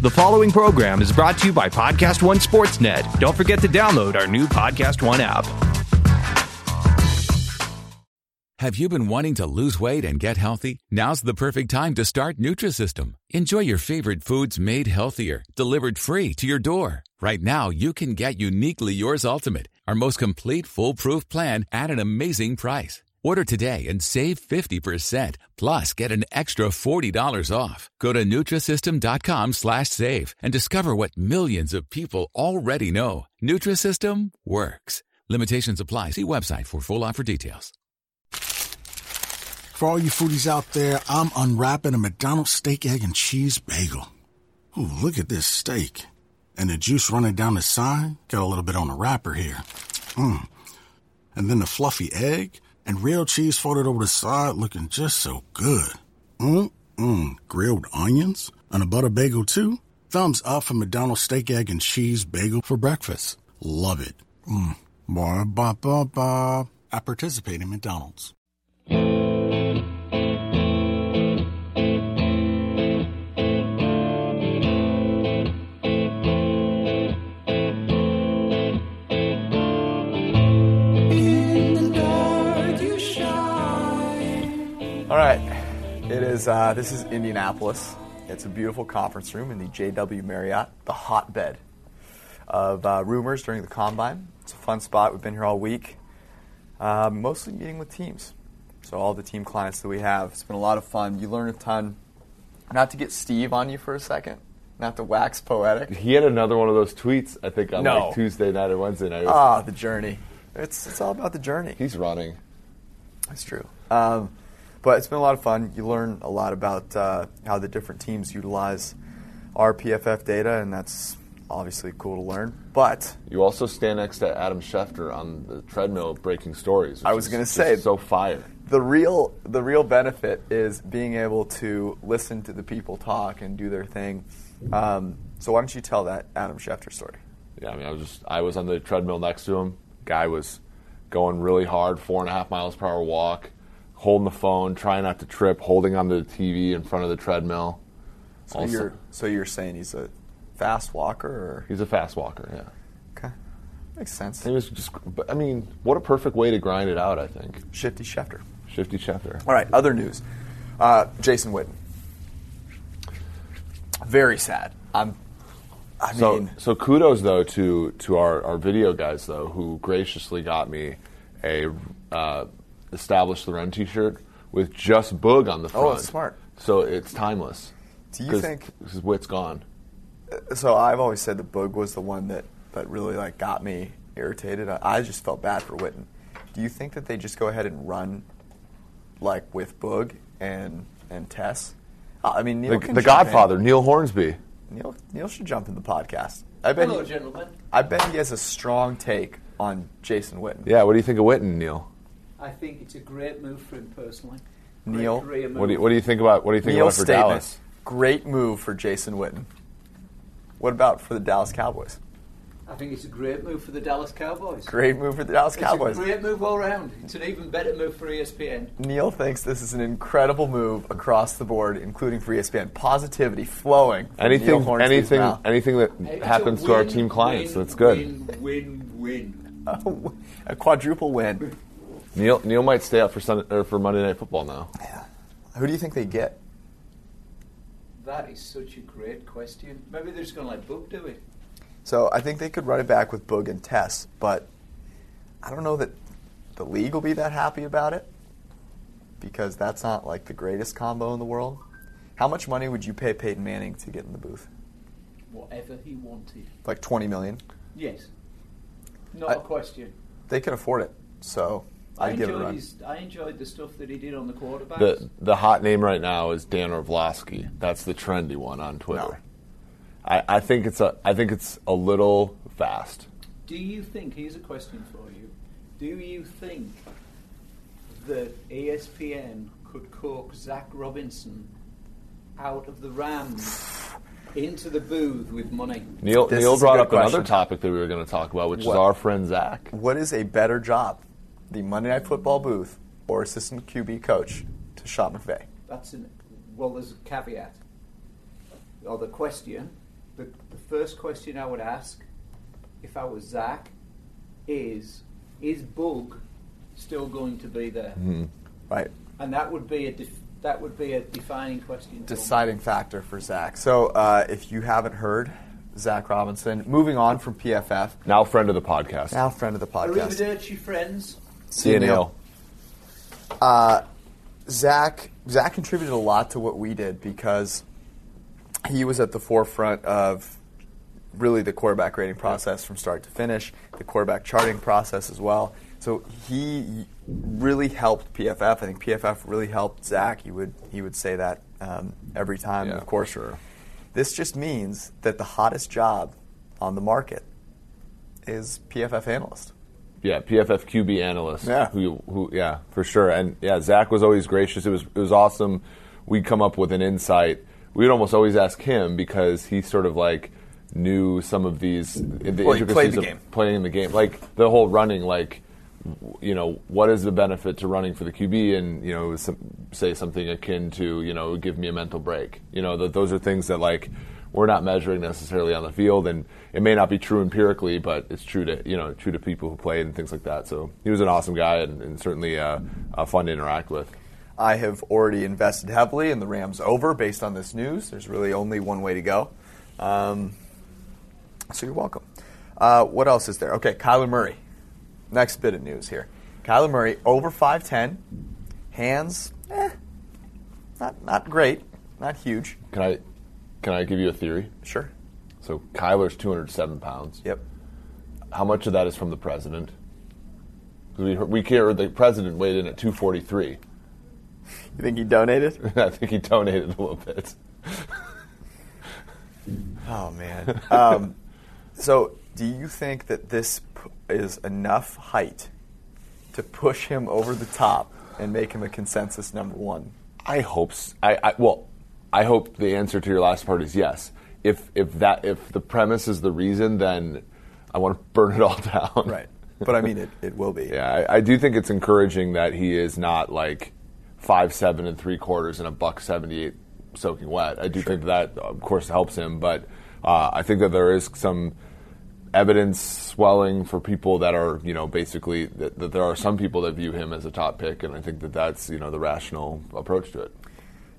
The following program is brought to you by Podcast One Sportsnet. Don't forget to download our new Podcast One app. Have you been wanting to lose weight and get healthy? Now's the perfect time to start Nutrisystem. Enjoy your favorite foods made healthier, delivered free to your door. Right now, you can get uniquely yours ultimate, our most complete foolproof plan at an amazing price. Order today and save 50%, plus get an extra $40 off. Go to Nutrisystem.com slash save and discover what millions of people already know. Nutrisystem works. Limitations apply. See website for full offer details. For all you foodies out there, I'm unwrapping a McDonald's steak, egg, and cheese bagel. Ooh, look at this steak. And the juice running down the side. Got a little bit on the wrapper here. Mmm. And then the fluffy egg and real cheese folded over the side looking just so good. Mmm. Grilled onions and a butter bagel too. Thumbs up for McDonald's steak, egg, and cheese bagel for breakfast. Love it. Mmm. Ba ba ba ba. I participate in McDonald's. Is. Uh, this is Indianapolis. It's a beautiful conference room in the JW Marriott, the hotbed of uh, rumors during the combine. It's a fun spot. We've been here all week, uh, mostly meeting with teams. So all the team clients that we have. It's been a lot of fun. You learn a ton. Not to get Steve on you for a second, not to wax poetic. He had another one of those tweets, I think, on No. like Tuesday night or Wednesday night. Ah, the journey. It's it's all about the journey. He's running. That's true. Um, but it's been a lot of fun. You learn a lot about uh, how the different teams utilize our PFF data, and that's obviously cool to learn. But You also stand next to Adam Schefter on the treadmill breaking stories. I was gonna just say- so fire. the real the real benefit is being able to listen to the people talk and do their thing. Um, so why don't you tell that Adam Schefter story? Yeah, I mean, I was just I was on the treadmill next to him. Guy was going really hard, four and a half miles per hour walk, holding the phone, trying not to trip, holding onto the TV in front of the treadmill. So Also- you're so you're saying he's a fast walker, or He's a fast walker. Yeah, okay, makes sense. he was just. but, I mean, what a perfect way to grind it out. I think. Shifty Schefter. Shifty Schefter. All right, other news. Uh, Jason Witten. Very sad. I'm. I So, mean, so kudos though to to our, our video guys though who graciously got me a uh, established the run T-shirt with just Boog on the front. Oh, that's smart. So it's timeless. Do you 'Cause- think- 'cause Wit's gone? so I've always said that Boog was the one that, that really like got me irritated. I, I just felt bad for Witten. Do you think that they just go ahead and run like with Boog and and Tess? Uh, I mean, Neil The, can the jump in. Godfather, Neil Hornsby. Neil Neil should jump in the podcast. I bet. Hello, he, gentlemen. I bet he has a strong take on Jason Witten. Yeah, what do you think of Witten, Neil? I think it's a great move for him personally. Great Neil, What do you, what do you think about what do you think Neil's about for statement. Dallas? Great move for Jason Witten. What about for the Dallas Cowboys? I think it's a great move for the Dallas Cowboys. Great move for the Dallas It's Cowboys. a great move all round. It's an even better move for ESPN. Neil thinks this is an incredible move across the board, including for ESPN. Positivity flowing. From Neil Anything, anything, mouth. anything that It's a happens to our team clients, win, that's good. Win, win, win. a quadruple win. Neil, Neil might stay up for Sunday, or for Monday Night Football now. Yeah. Who do you think they get? That is such a great question. Maybe they're just going to let Boog do it. So I think they could run it back with Boog and Tess, but I don't know that the league will be that happy about it because that's not like the greatest combo in the world. How much money would you pay Peyton Manning to get in the booth? Whatever he wanted. Like twenty million. Yes. Not I- a question. They can afford it, so I I'd give it a enjoyed, run. his, I enjoyed the stuff that he did on the quarterbacks. The the hot name right now is Dan Orlovsky. That's the trendy one on Twitter. No. I, I think it's a I think it's a little fast. Do you think, here's a question for you, do you think that ESPN could coax Zac Robinson out of the Rams into the booth with money? Neil This Neil brought good up another topic that we were going to talk about, which What? is our friend Zac. What is a better job, the Monday Night Football booth or assistant QB coach to Sean McVay? That's an, well, there's a caveat. Or the question the, the first question I would ask if I was Zac is is Boog still going to be there? Right. And that would be a def- that would be a defining question. for. Deciding factor for Zac. So uh, if you haven't heard, Zac Robinson, moving on from PFF, Now friend of the podcast. now friend of the podcast. Arrivederci, friends. You, Neil. Zac Zac contributed a lot to what we did because he was at the forefront of really the quarterback rating process from start to finish, the quarterback charting process as well. So he really helped PFF. I think PFF really helped Zac. He would he would say that um, every time. Yeah, of course, sure. This just means that the hottest job on the market is PFF analyst. Yeah, PFF QB analyst. Yeah. Who, who, yeah, for sure. And yeah, Zac was always gracious. It was, it was awesome. We'd come up with an insight. We'd almost always ask him because he sort of like knew some of these the Well, intricacies the of game. playing the game, like the whole running, like you know, what is the benefit to running for the QB, and you know, some, say something akin to you know, give me a mental break. You know, that those are things that like we're not measuring necessarily on the field, and it may not be true empirically, but it's true to you know, true to people who played and things like that. So he was an awesome guy and, and certainly uh, uh, fun to interact with. I have already invested heavily in the Rams over based on this news. There's really only one way to go. Um, so you're welcome. Uh, what else is there? Okay, Kyler Murray. Next bit of news here. Kyler Murray over 5'10, hands, eh, not not great, not huge. Can I can I give you a theory? Sure. So Kyler's 207 pounds. Yep. How much of that is from the president? 'Cause We, we hear the president weighed in at 243. You think he donated? I think he donated a little bit. Oh man. Um, so, do you think that this p- is enough height to push him over the top and make him a consensus number one? I hope. so i well, I hope the answer to your last part is yes. If if that if the premise is the reason, then I want to burn it all down. Right. But I mean, it, it will be. Yeah, I, I do think it's encouraging that he is not like five seven and three quarters and a buck seventy eight soaking wet. I do think that, of course, helps him, but uh, I think that there is some evidence swelling for people that are, you know, basically that, that there are some people that view him as a top pick, and I think that that's you know the rational approach to it.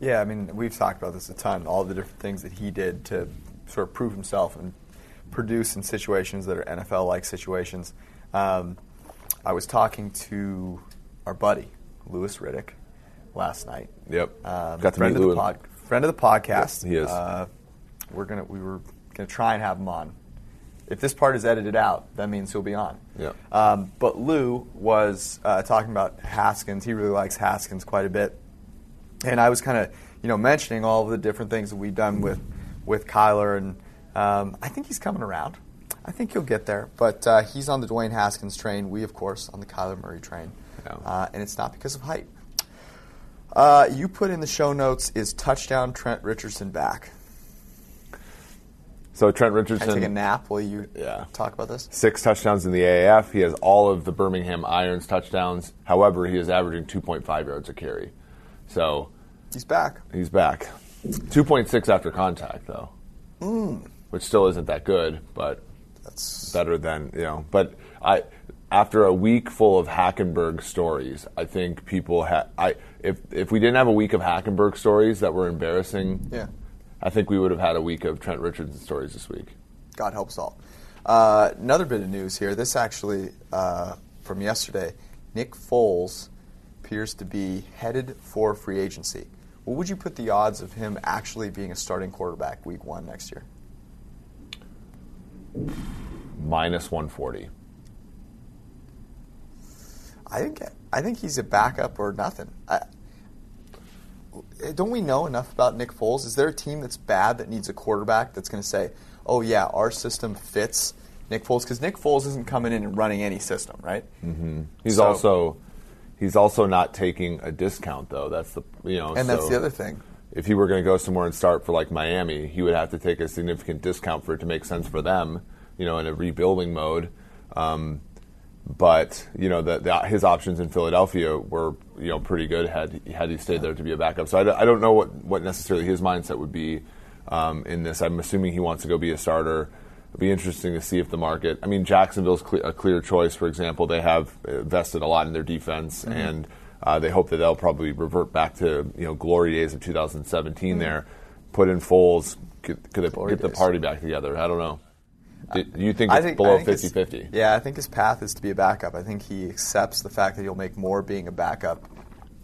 Yeah, I mean, we've talked about this a ton. All the different things that he did to sort of prove himself and produce in situations that are NFL-like situations. Um, I was talking to our buddy Louis Riddick last night. Yep, Um, got to friend meet of the pod, friend of the podcast. He is. Uh, we're gonna we were gonna try and have him on. If this part is edited out, that means he'll be on. Yeah. Um, but Lou was uh, talking about Haskins. He really likes Haskins quite a bit, and I was kind of you know mentioning all of the different things that we've done with with Kyler, and um, I think he's coming around. I think he'll get there, but uh, he's on the Dwayne Haskins train. We, of course, on the Kyler Murray train, Yeah. uh, and it's not because of height. Uh, you put in the show notes is touchdown Trent Richardson back. So Trent Can I Richardson take a nap while you Yeah. talk about this? six touchdowns in the AAF. He has all of the Birmingham Irons touchdowns. However, he is averaging 2.5 yards a carry. So He's back. he's back. 2.6 after contact, though, which still isn't that good, but That's better than you know. But I, after a week full of Hackenberg stories, I think people had. I if if we didn't have a week of Hackenberg stories that were embarrassing, Yeah. I think we would have had a week of Trent Richardson stories this week. God helps all. Uh, another bit of news here. This actually uh, from yesterday. Nick Foles appears to be headed for free agency. What would you put the odds of him actually being a starting quarterback week one next year? Minus 140. I think I think he's a backup or nothing. I, don't we know enough about Nick Foles? Is there a team that's bad that needs a quarterback that's going to say, "Oh yeah, our system fits Nick Foles"? Because Nick Foles isn't coming in and running any system, right? Mm-hmm. He's So- also he's also not taking a discount though. That's the you know. And that's the other thing. If he were going to go somewhere and start for like Miami, he would have to take a significant discount for it to make sense for them. You know, in a rebuilding mode. Um, but you know, the, the, his options in Philadelphia were you know pretty good had had he stayed there to be a backup. So I, don't- I don't know what what necessarily his mindset would be. um, in this. I'm assuming he wants to go be a starter. It'll be interesting to see if the market. I mean, Jacksonville's cle a clear choice. For example, they have invested a lot in their defense, and uh, they hope that they'll probably revert back to you know glory days of 2017. There, put in Foles, could, could they Glory get the party back together? I don't know. Do you think I it's think below I think his- 50-50? Yeah, I think his path is to be a backup. I think he accepts the fact that he'll make more being a backup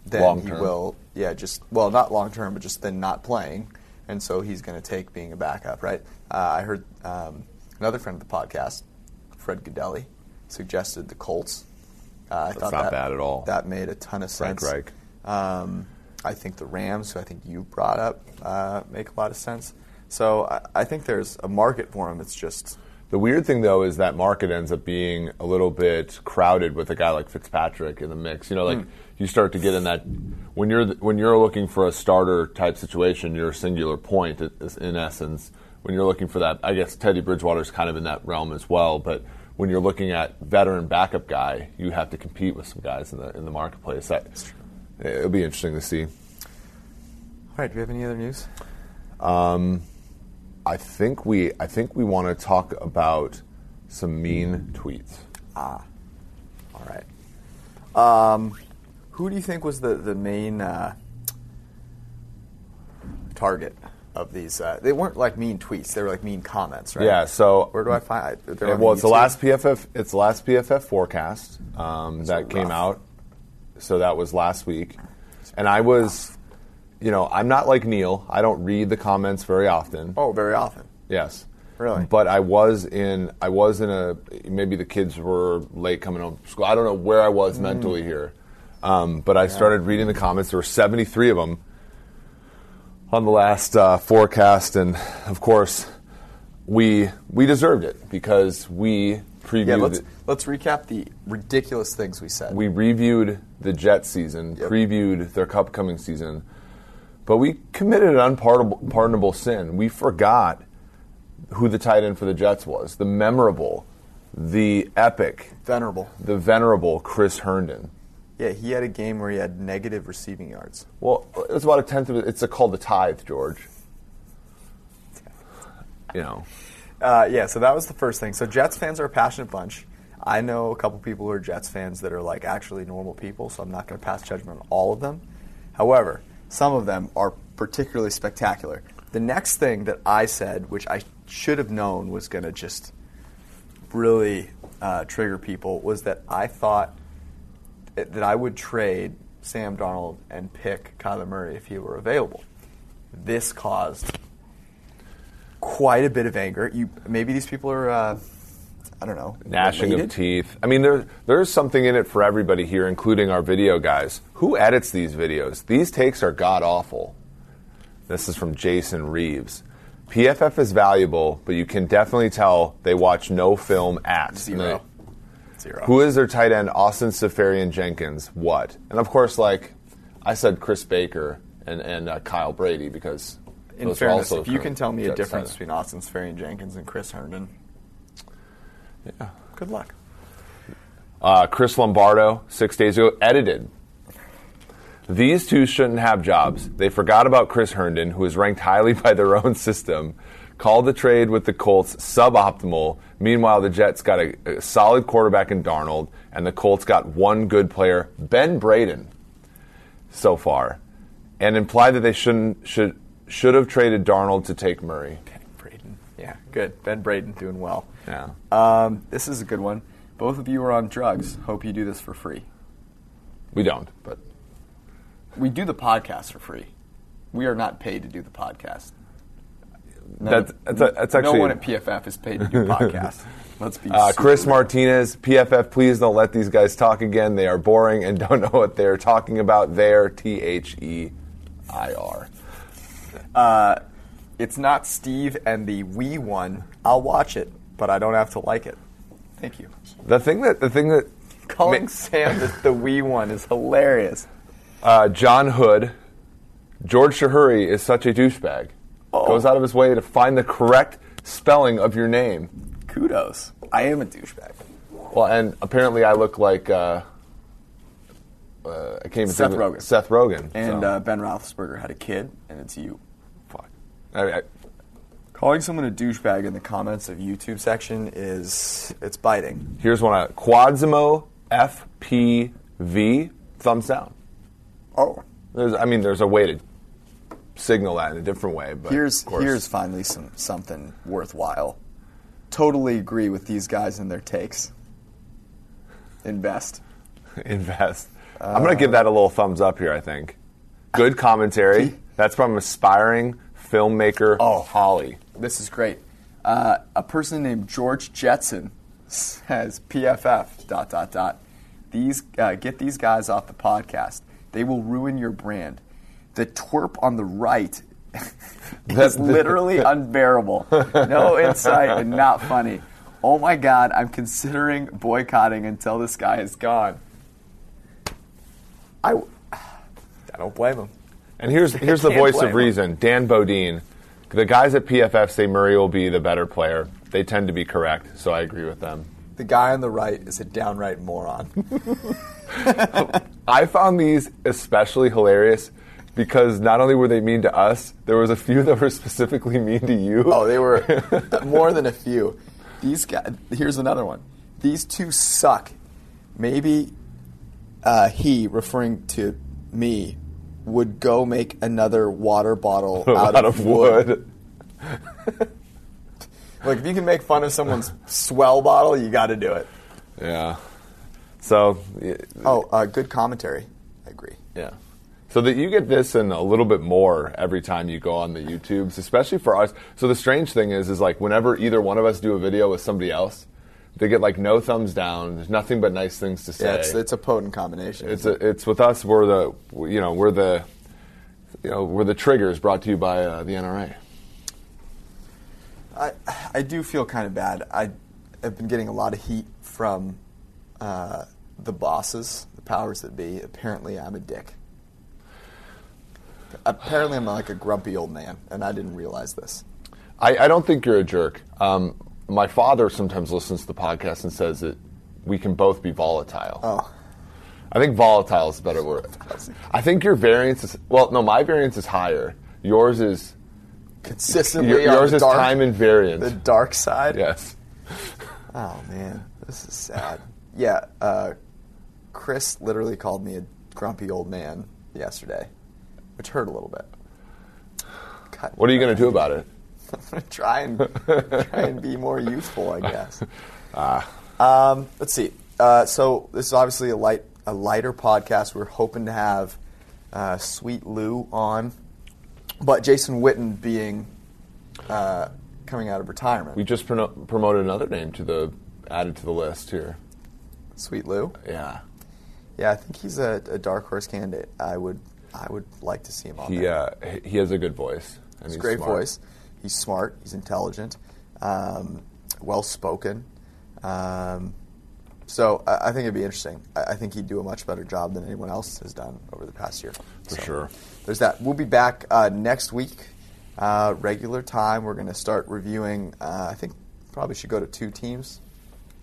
than Long he will. Yeah, just well, not long term, but just then not playing, and so he's going to take being a backup. Right? Uh, I heard um, another friend of the podcast, Fred Godelli, suggested the Colts. Uh, I That's thought not that, bad at all. That made a ton of sense. Frank. Reich. Um, I think the Rams, who I think you brought up, uh, make a lot of sense. So I, I think there's a market for him. It's just The weird thing, though, is that market ends up being a little bit crowded with a guy like Fitzpatrick in the mix. You know, like you start to get in that when you're when you're looking for a starter type situation, you're a singular point in essence. When you're looking for that, I guess Teddy Bridgewater's kind of in that realm as well. But when you're looking at veteran backup guy, you have to compete with some guys in the in the marketplace. That it'll be interesting to see. all right. Do we have any other news? Um, I think we I think we want to talk about some mean tweets. Ah, all right. Um, who do you think was the the main uh, target of these? Uh, they weren't like mean tweets; they were like mean comments, right? Yeah. So where do I find? Yeah, well, it's the last PFF. It's the last PFF forecast um, that came out. So that was last week, and I was, you know, I'm not like Neil. I don't read the comments very often. Oh, very often. Yes. Really? But I was in. I was in a. Maybe the kids were late coming home from school. I don't know where I Mm. was mentally here. Um, but I started reading the comments. There were 73 of them on the last uh, forecast, and of course, we we deserved it because we previewed. Yeah, let's let's recap the ridiculous things we said. we reviewed the Jets season, Yep. previewed their upcoming season, but we committed an unpardonable pardonable sin. We forgot who the tight end for the Jets was, the memorable, the epic, Venerable. the venerable Chris Herndon. Yeah, he had a game where he had negative receiving yards. Well, it's about a tenth of it. It's a, called the tithe, George. You know, Uh, yeah, so that was the first thing. So Jets fans are a passionate bunch. I know a couple people who are Jets fans that are like actually normal people, so I'm not going to pass judgment on all of them. However, some of them are particularly spectacular. The next thing that I said, which I should have known was going to just really uh, trigger people, was that I thought that I would trade Sam Darnold and pick Kyler Murray if he were available. This caused quite a bit of anger. You maybe these people are, uh, I don't know, gnashing related? of teeth. I mean, there there's something in it for everybody here, including our video guys. Who edits these videos? These takes are god awful. This is from Jason Reeves. PFF is valuable, but you can definitely tell they watch no film at Zero. Zero. Who is their tight end? Austin Seferian Jenkins. What? And of course, like I said, Chris Baker and and uh, Kyle Brady because In those fairness, also if you can tell me a difference between Austin Seferian Jenkins and Chris Herndon. Yeah. good luck. Uh, Chris Lombardo, six days ago, edited. These two shouldn't have jobs. They forgot about Chris Herndon, who is ranked highly by their own system. Called the trade with the Colts suboptimal. Meanwhile, the Jets got a, a solid quarterback in Darnold, and the Colts got one good player, Ben Braden, so far, and implied that they shouldn't should should have traded Darnold to take Murray. Ben Braden. Yeah, good. Ben Braden doing well. Yeah. Um, this is a good one. Both of you are on drugs. Hope you do this for free. We don't, but We do the podcast for free. We are not paid to do the podcast. That's that's, a, that's actually no one at PFF is paid to do podcasts. Let's be Uh, Chris. Martinez, PFF, please don't let these guys talk again. They are boring and don't know what they're talking about. They're T H E I R. Uh, it's not Steve and the we one. I'll watch it, but I don't have to like it. Thank you. The thing that the thing that Calling ma- Sam the, the one is hilarious. uh, John Hood, George Chahrouri is such a douchebag. Oh. Goes out of his way to find the correct spelling of your name. Kudos. I am a douchebag. Well, and apparently I look like uh, uh, I can't Seth Rogen. Seth Rogen. And so. uh, Ben Roethlisberger had a kid, and it's you. Fuck. I, I, Calling someone a douchebag in the comments of YouTube section is it's biting. Here's one. uh, Quadsimo FPV. Thumbs down. Oh, There's, I mean, there's a way to signal that in a different way. But here's here's finally some something worthwhile. Totally agree with these guys and their takes. Invest. invest. I'm going to give that a little thumbs up here. I think. Good commentary. That's from aspiring filmmaker Oh. Holly. This is great. Uh, a person named George Jetson says PFF dot dot dot. These uh, get these guys off the podcast. They will ruin your brand. The twerp on the right is literally unbearable. No insight and not funny. Oh my god, I'm considering boycotting until this guy is gone. I, I don't blame him. And here's here's the voice blame of him. reason. Dan Bodine. The guys at PFF say Murray will be the better player. They tend to be correct, so I agree with them. The guy on the right is a downright moron. I found these especially hilarious because not only were they mean to us, there was a few that were specifically mean to you. Oh, they were more than a few. These guys. Here's another one. These two suck. Maybe uh, he, referring to me, would go make another water bottle out, out of wood. Like if you can make fun of someone's swell bottle, you got to do it. Yeah. So, y- Oh, uh, good commentary. I agree. yeah. So that you get this and a little bit more every time you go on the YouTubes, especially for us. So the strange thing is, is like whenever either one of us do a video with somebody else, they get like no thumbs down. There's nothing but nice things to say. Yeah, it's, it's a potent combination. It's a, it's with us. We're the you know we're the you know we're the triggers brought to you by uh, the NRA. I, I do feel kind of bad. I have been getting a lot of heat from uh, the bosses, the powers that be. Apparently, I'm a dick. Apparently, I'm like a grumpy old man, and I didn't realize this. I, I don't think you're a jerk. Um, my father sometimes listens to the podcast and says that we can both be volatile. Oh, I think volatile is a better word. I think your variance is well, no, my variance is higher. Yours is consistently your, yours is dark, time and variance. the dark side. yes. Oh man, this is sad. Yeah, uh, Chris literally called me a grumpy old man yesterday, which hurt a little bit. God, What are you going to do about it? I'm gonna try and try and be more youthful, I guess. Ah. Um, let's see. Uh, so this is obviously a light, a lighter podcast. We're hoping to have uh, Sweet Lou on, but Jason Witten being uh, coming out of retirement. We just prono- promoted another name to the added to the list here. Sweet Lou. Yeah. Yeah, I think he's a, a dark horse candidate. I would, I would like to see him on He there. uh, he- has a good voice. And He's great smart. voice. He's smart. He's intelligent. Um, well spoken. Um, so I, I think it'd be interesting. I, I think he'd do a much better job than anyone else has done over the past year. For So sure. There's that. We'll be back uh, next week, uh, regular time. We're going to start reviewing. Uh, I think probably should go to two teams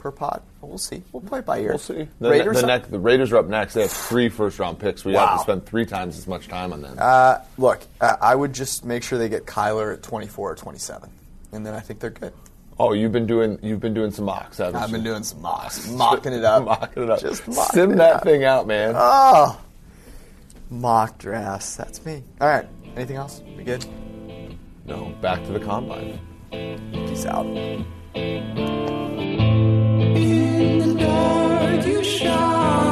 per pod. We'll see. We'll play it by ear. We'll see. The, Raiders. the, next, the Raiders are up next. They have three first round picks. We have to spend three times as much time on them. Uh, look, uh, I would just make sure they get Kyler at 24 or 27, and then I think they're good. oh, you've been doing you've been doing some mocks, haven't I've you? been doing some mocks, mocking it up, mocking it up. just mocking Sim it that up. thing out, man. Oh, mock drafts. That's me. All right. Anything else? We good? no, back to the combine. Peace out. Dark you shine,